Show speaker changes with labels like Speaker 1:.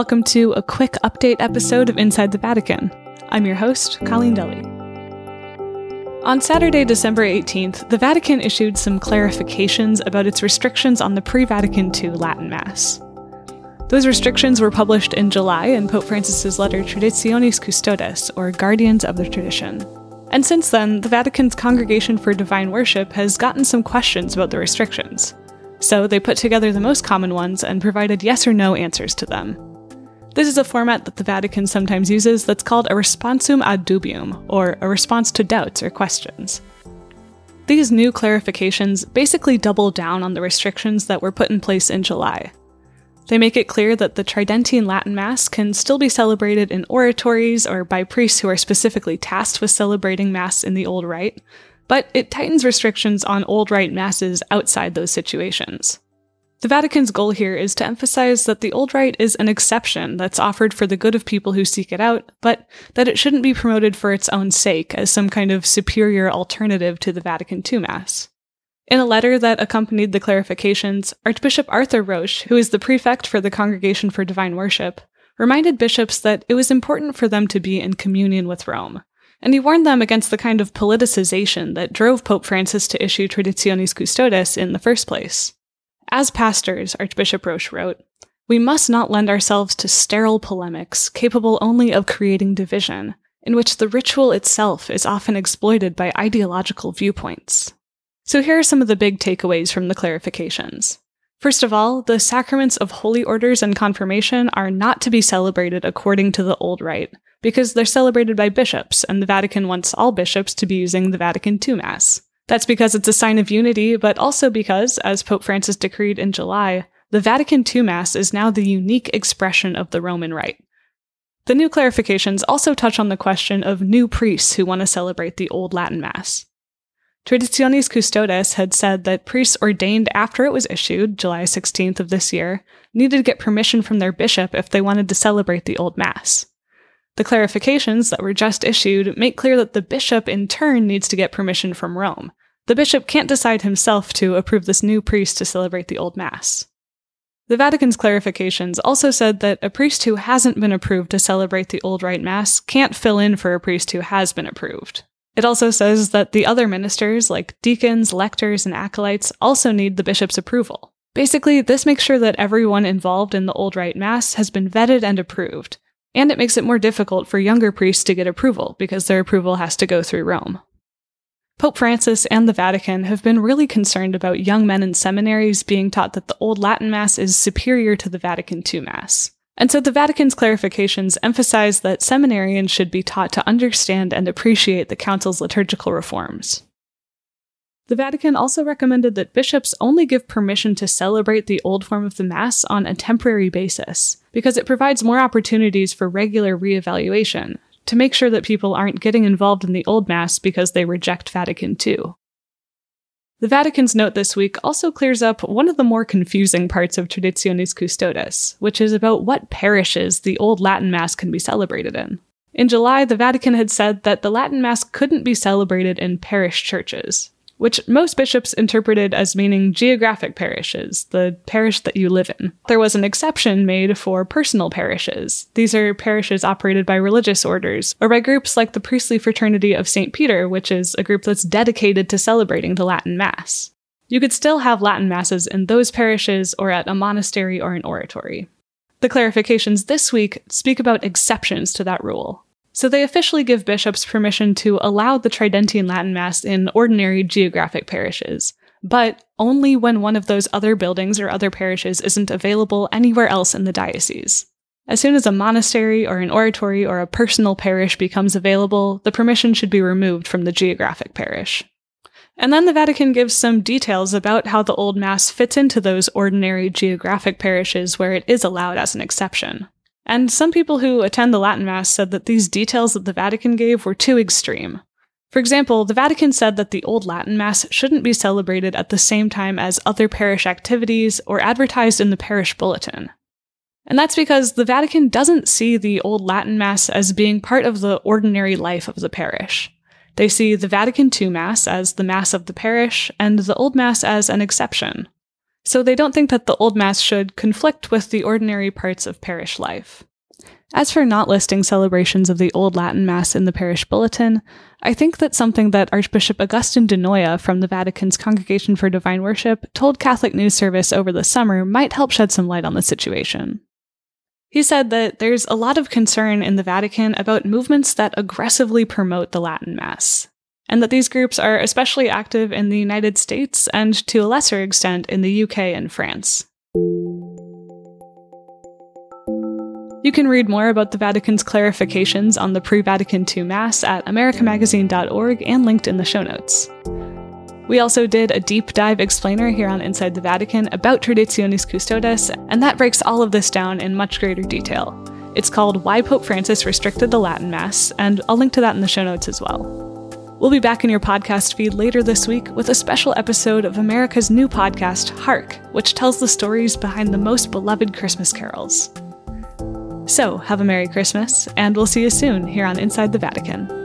Speaker 1: Welcome to a quick update episode of Inside the Vatican. I'm your host, Colleen Dulle. On Saturday, December 18th, the Vatican issued some clarifications about its restrictions on the pre Vatican II Latin Mass. Those restrictions were published in July in Pope Francis's letter Traditionis Custodes, or Guardians of the Tradition. And since then, the Vatican's Congregation for Divine Worship has gotten some questions about the restrictions. So they put together the most common ones and provided yes or no answers to them. This is a format that the Vatican sometimes uses that's called a responsum ad dubium, or a response to doubts or questions. These new clarifications basically double down on the restrictions that were put in place in July. They make it clear that the Tridentine Latin Mass can still be celebrated in oratories or by priests who are specifically tasked with celebrating Mass in the Old Rite, but it tightens restrictions on Old Rite Masses outside those situations. The Vatican's goal here is to emphasize that the old rite is an exception that's offered for the good of people who seek it out, but that it shouldn't be promoted for its own sake as some kind of superior alternative to the Vatican II Mass. In a letter that accompanied the clarifications, Archbishop Arthur Roche, who is the prefect for the Congregation for Divine Worship, reminded bishops that it was important for them to be in communion with Rome, and he warned them against the kind of politicization that drove Pope Francis to issue Traditionis Custodes in the first place. As pastors, Archbishop Roche wrote, we must not lend ourselves to sterile polemics capable only of creating division, in which the ritual itself is often exploited by ideological viewpoints. So here are some of the big takeaways from the clarifications. First of all, the sacraments of holy orders and confirmation are not to be celebrated according to the old rite, because they're celebrated by bishops, and the Vatican wants all bishops to be using the Vatican II Mass. That's because it's a sign of unity, but also because, as Pope Francis decreed in July, the Vatican II Mass is now the unique expression of the Roman Rite. The new clarifications also touch on the question of new priests who want to celebrate the Old Latin Mass. Traditionis Custodes had said that priests ordained after it was issued, July 16th of this year, needed to get permission from their bishop if they wanted to celebrate the Old Mass. The clarifications that were just issued make clear that the bishop in turn needs to get permission from Rome, the bishop can't decide himself to approve this new priest to celebrate the Old Mass. The Vatican's clarifications also said that a priest who hasn't been approved to celebrate the Old Rite Mass can't fill in for a priest who has been approved. It also says that the other ministers, like deacons, lectors, and acolytes, also need the bishop's approval. Basically, this makes sure that everyone involved in the Old Rite Mass has been vetted and approved, and it makes it more difficult for younger priests to get approval because their approval has to go through Rome. Pope Francis and the Vatican have been really concerned about young men in seminaries being taught that the Old Latin Mass is superior to the Vatican II Mass. And so the Vatican's clarifications emphasize that seminarians should be taught to understand and appreciate the Council's liturgical reforms. The Vatican also recommended that bishops only give permission to celebrate the old form of the Mass on a temporary basis, because it provides more opportunities for regular reevaluation, to make sure that people aren't getting involved in the Old Mass because they reject Vatican II. The Vatican's note this week also clears up one of the more confusing parts of Traditionis Custodes, which is about what parishes the Old Latin Mass can be celebrated in. In July, the Vatican had said that the Latin Mass couldn't be celebrated in parish churches, which most bishops interpreted as meaning geographic parishes, the parish that you live in. There was an exception made for personal parishes. These are parishes operated by religious orders, or by groups like the Priestly Fraternity of St. Peter, which is a group that's dedicated to celebrating the Latin Mass. You could still have Latin Masses in those parishes or at a monastery or an oratory. The clarifications this week speak about exceptions to that rule, so they officially give bishops permission to allow the Tridentine Latin Mass in ordinary geographic parishes, but only when one of those other buildings or other parishes isn't available anywhere else in the diocese. As soon as a monastery or an oratory or a personal parish becomes available, the permission should be removed from the geographic parish. And then the Vatican gives some details about how the Old Mass fits into those ordinary geographic parishes where it is allowed as an exception. And some people who attend the Latin Mass said that these details that the Vatican gave were too extreme. For example, the Vatican said that the Old Latin Mass shouldn't be celebrated at the same time as other parish activities or advertised in the parish bulletin. And that's because the Vatican doesn't see the Old Latin Mass as being part of the ordinary life of the parish. They see the Vatican II Mass as the Mass of the parish and the Old Mass as an exception. So they don't think that the Old Mass should conflict with the ordinary parts of parish life. As for not listing celebrations of the Old Latin Mass in the parish bulletin, I think that's something that Archbishop Augustine Di Noia from the Vatican's Congregation for Divine Worship told Catholic News Service over the summer might help shed some light on the situation. He said that there's a lot of concern in the Vatican about movements that aggressively promote the Latin Mass, and that these groups are especially active in the United States and to a lesser extent in the UK and France. You can read more about the Vatican's clarifications on the pre Vatican II Mass at americamagazine.org and linked in the show notes. We also did a deep dive explainer here on Inside the Vatican about Traditionis Custodes, and that breaks all of this down in much greater detail. It's called Why Pope Francis Restricted the Latin Mass, and I'll link to that in the show notes as well. We'll be back in your podcast feed later this week with a special episode of America's new podcast, Hark, which tells the stories behind the most beloved Christmas carols. So, have a Merry Christmas, and we'll see you soon here on Inside the Vatican.